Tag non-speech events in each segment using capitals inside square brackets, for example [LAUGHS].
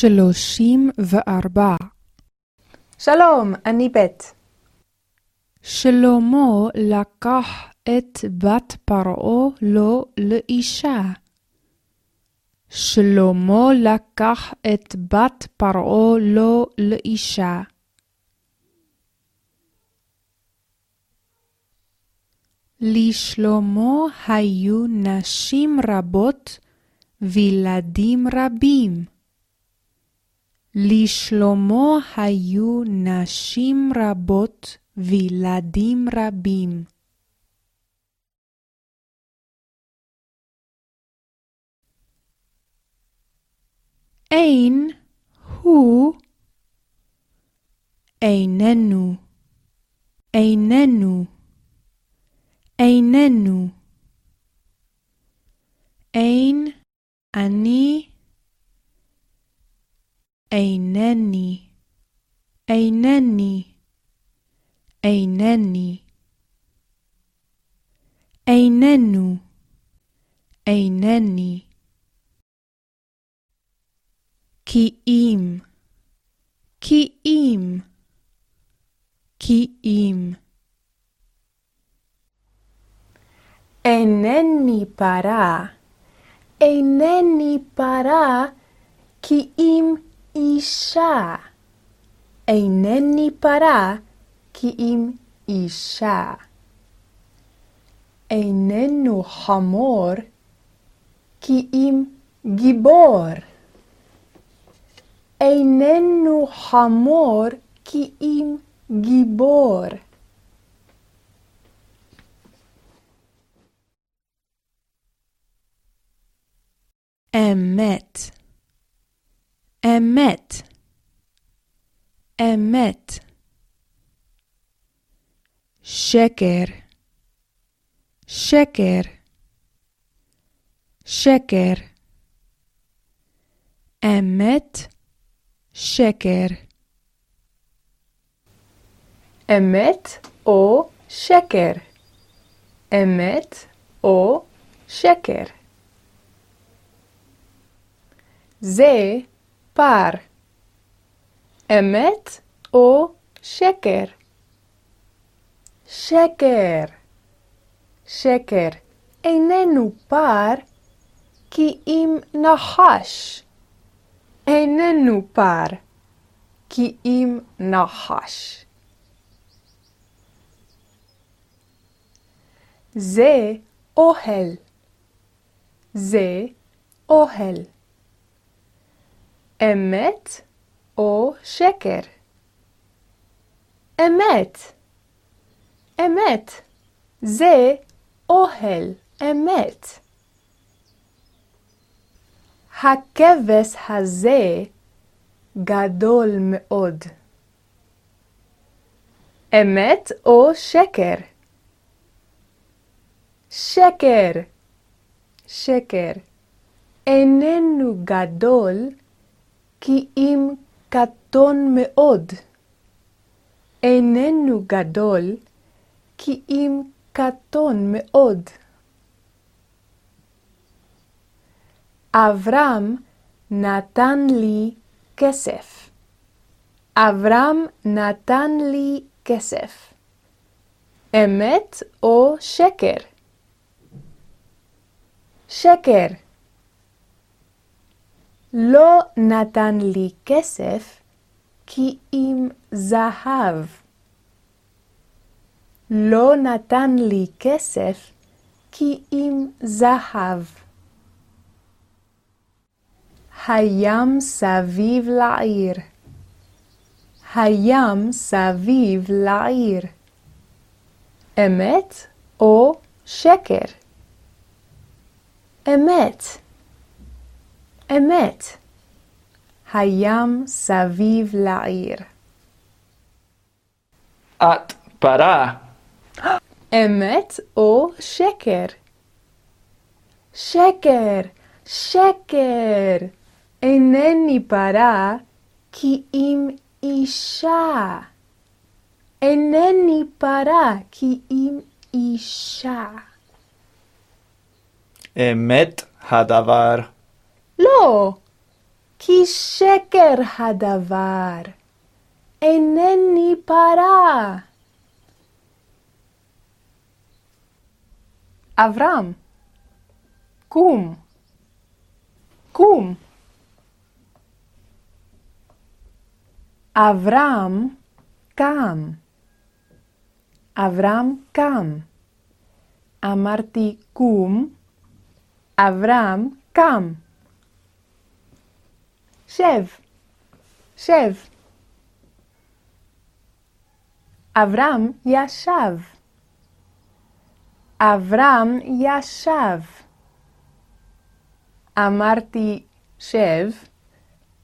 שלושים וארבע. שלום, אני בית. שלמה לקח את בת פרעה לו לאישה. שלמה לקח את בת פרעה לו לאישה. לשלמה היו נשים רבות וילדים רבים. לשלמה היו נשים רבות וילדים רבים. אין הוא איננו, איננו, איננו. אין אני אינני, אינני, אינני. איננו, אינני. כי אם, כי אם, כי אם. אינני פרה, אינני פרה, כי אם אישה. אינני פרה, כי אם אישה. איננו חמור, כי אם גיבור. איננו חמור, כי אם גיבור. אמת, אמת, אמת. שקר, שקר, שקר. אמת, שקר. אמת או שקר. אמת או שקר. זה פר. אמת או שקר. שקר. שקר. איננו פר, כי אם נחש. איננו פר, כי אם נחש. זה אוהל. זה אוהל. אמת או שקר? אמת. אמת. זה אוהל אמת. הכבש הזה גדול מאוד. אמת או שקר? שקר. שקר. איננו גדול כי אם קטון מאוד. איננו גדול כי אם קטון מאוד. אברהם נתן לי כסף. אברהם נתן לי כסף. אמת או שקר? שקר. לא נתן לי כסף כי אם זהב. לא נתן לי כסף כי אם זהב. הים סביב לעיר. הים סביב לעיר. אמת או שקר? אמת. אמת. הים סביב לעיר. את פרה. אמת או שקר? שקר, שקר. אינני פרה, כי אם אישה. אינני פרה, כי אם אישה. אמת הדבר. לא, כי שקר הדבר. אינני פרה. אברהם, קום, קום. אברהם קם. אברהם קם. אמרתי קום, אברהם קם. שב, שב. אברהם ישב. אברהם ישב. אמרתי שב,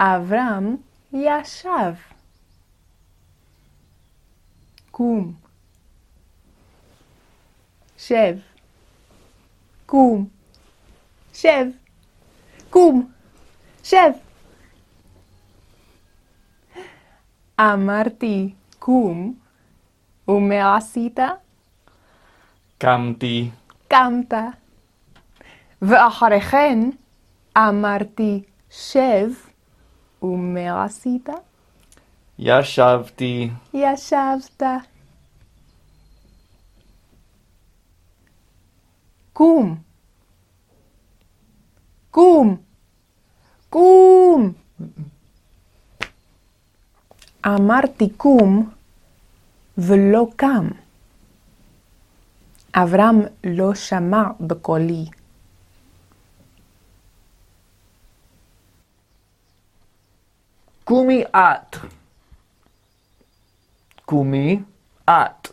אברהם ישב. קום. שב. קום. שב. קום. שב. אמרתי קום, ומה עשית? קמתי, קמת. ואחרי כן אמרתי שב, ומה עשית? ישבתי, ישבת. קום. קום. קום. אמרתי קום ולא קם. אברהם לא שמע בקולי. קומי את. קומי את.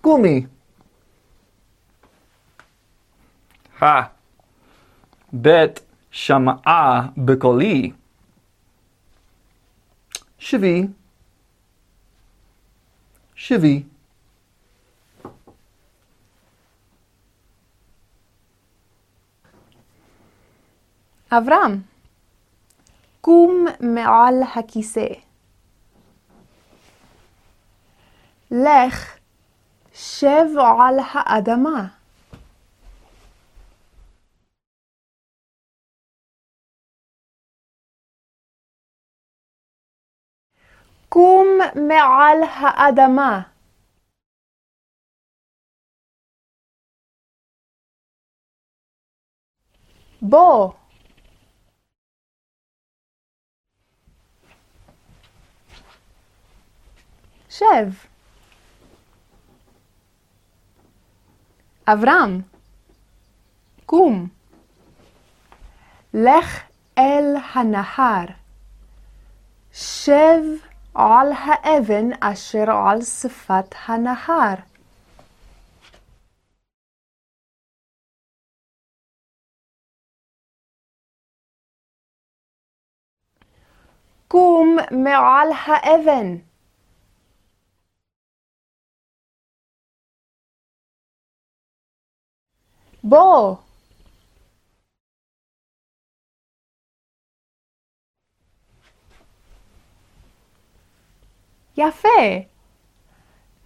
קומי. הא. בית שמעה בקולי. שבי. שבי. אברהם, קום מעל הכיסא. לך, שב על האדמה. קום מעל האדמה. בוא. שב. אברהם, קום. לך אל הנהר. שב על האבן אשר על שפת הנהר. קום מעל האבן. בוא. יפה.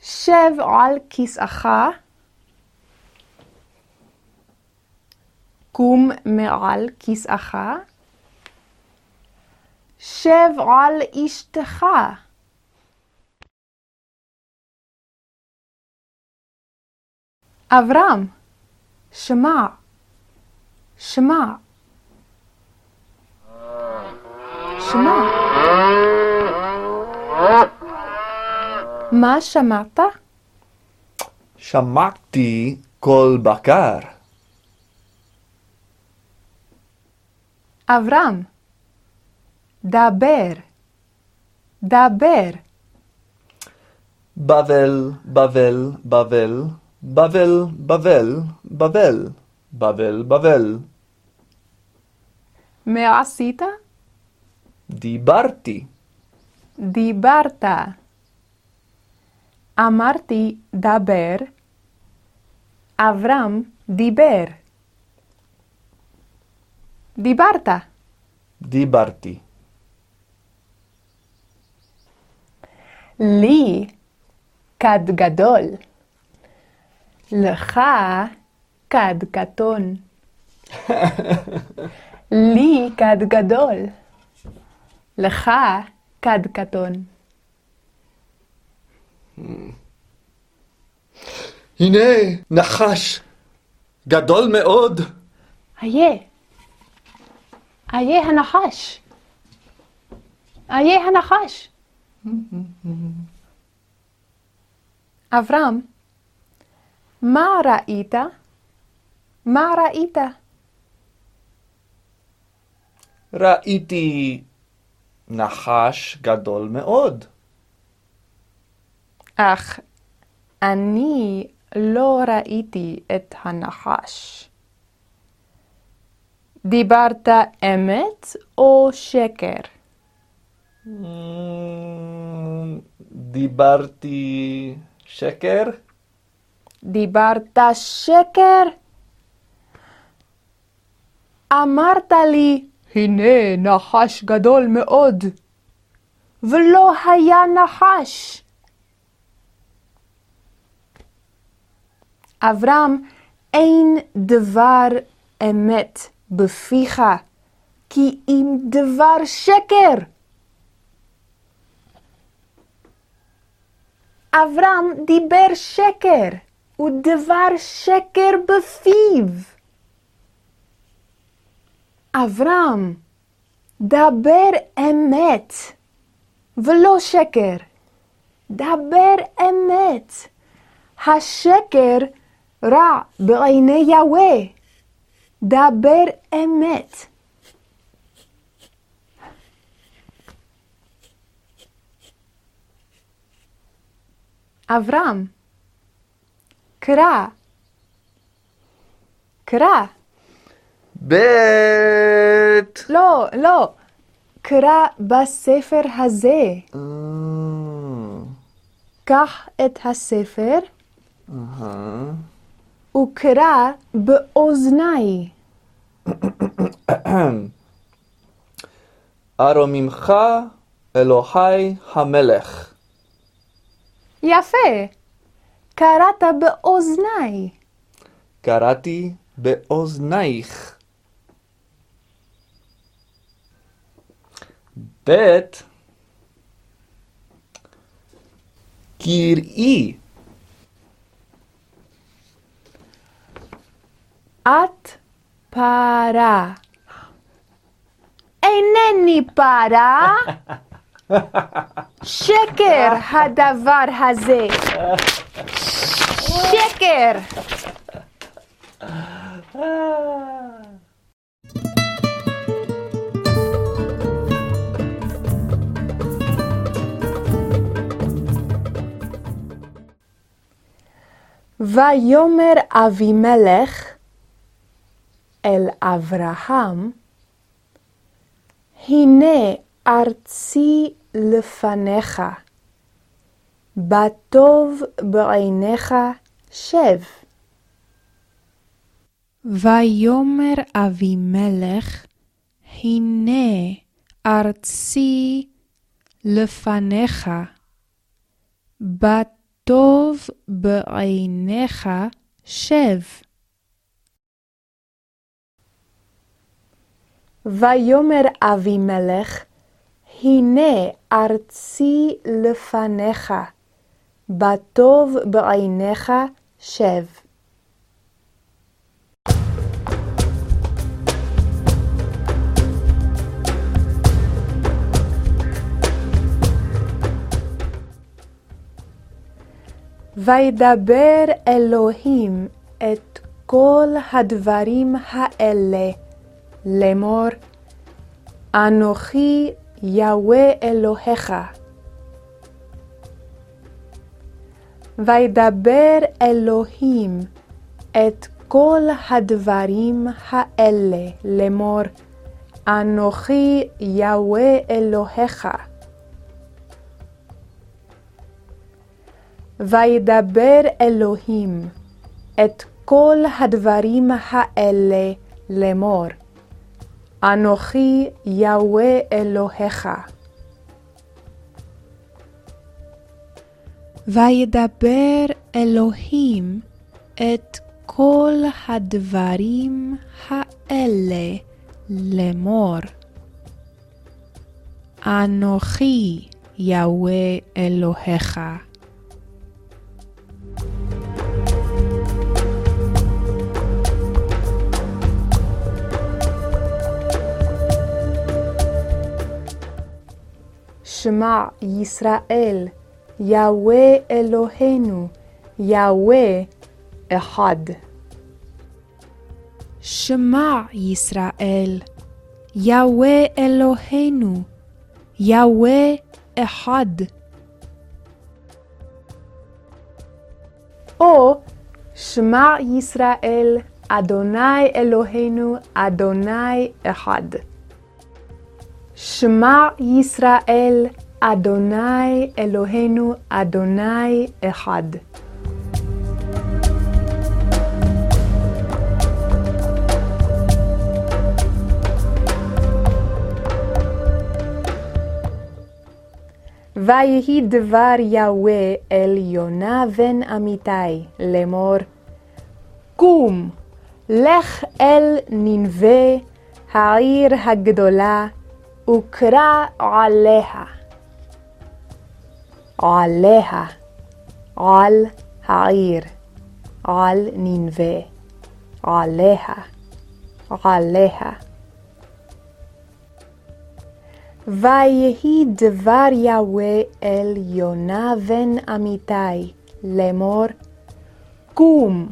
שב על כיסאך. קום מעל כיסאך. שב על אשתך. אברהם, שמע, שמע. שמע. מה שמעת? שמעתי קול בקר. אברהם, דבר, דבר. בבל, בבל, בבל, בבל, בבל, בבל, בבל, בבל. מה עשית? דיברתי. דיברת. אמרתי דבר, אברהם דיבר. דיברת. דיברתי. לי כד גדול. לך כד קטון. [LAUGHS] לי כד גדול. לך כד קטון. הנה נחש גדול מאוד. איה. איה הנחש. איה הנחש. אברהם, מה ראית? מה ראית? ראיתי נחש גדול מאוד. אך אני לא ראיתי את הנחש. דיברת אמת או שקר? Mm, דיברתי שקר? דיברת שקר? אמרת לי, הנה נחש גדול מאוד, ולא היה נחש. אברהם, אין דבר אמת בפיך, כי אם דבר שקר. אברהם דיבר שקר, ודבר שקר בפיו. אברהם, דבר אמת, ולא שקר. דבר אמת. השקר רע בעיני יהוה. דבר אמת. אברהם, קרא, קרא, בית. לא, לא, קרא בספר הזה. אה, קח את הספר אהה. וקרא באוזני. ארוממך אלוהי המלך. יפה, קראת באוזני. קראתי באוזנייך. בית קראי את פרה. אינני פרה. שקר הדבר הזה. שקר. ויאמר אבימלך אל אברהם, הנה ארצי לפניך, בטוב בעיניך שב. ויאמר אבימלך, הנה ארצי לפניך, בטוב בעיניך שב. ויאמר אבימלך, הנה ארצי לפניך, בטוב בעיניך שב. וידבר אלוהים את כל הדברים האלה לאמור, אנוכי יהוה אלוהיך. וידבר אלוהים את כל הדברים האלה לאמור, אנוכי יהוה אלוהיך. וידבר אלוהים את כל הדברים האלה לאמור, אנוכי יהוה אלוהיך. וידבר אלוהים את כל הדברים האלה לאמור. אנוכי יהוה אלוהיך. שמע ישראל, יהוה אלוהינו, יהוה אחד. שמע ישראל, יהוה אלוהינו, יהוה אחד. או שמע ישראל, אדוני אלוהינו, אדוני אחד. שמע ישראל, אדוני אלוהינו, אדוני אחד. ויהי דבר יהוה אל יונה בן אמיתי לאמור, קום, לך אל ננבה, העיר הגדולה, וקרא עליה. עליה, על העיר, על ננבה, עליה, עליה. ויהי דבר יהוה אל יונה בן אמיתי לאמור, קום,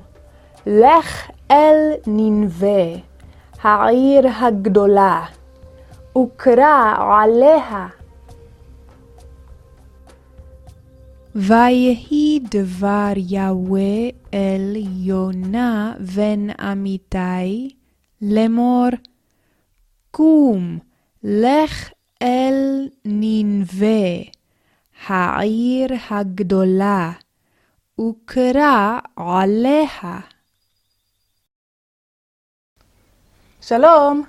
לך אל ננבה, העיר הגדולה, וקרא עליה. ויהי דבר יהוה אל יונה בן אמיתי לאמור, קום, לך אל ננבה, העיר הגדולה, וקרא עליה. שלום,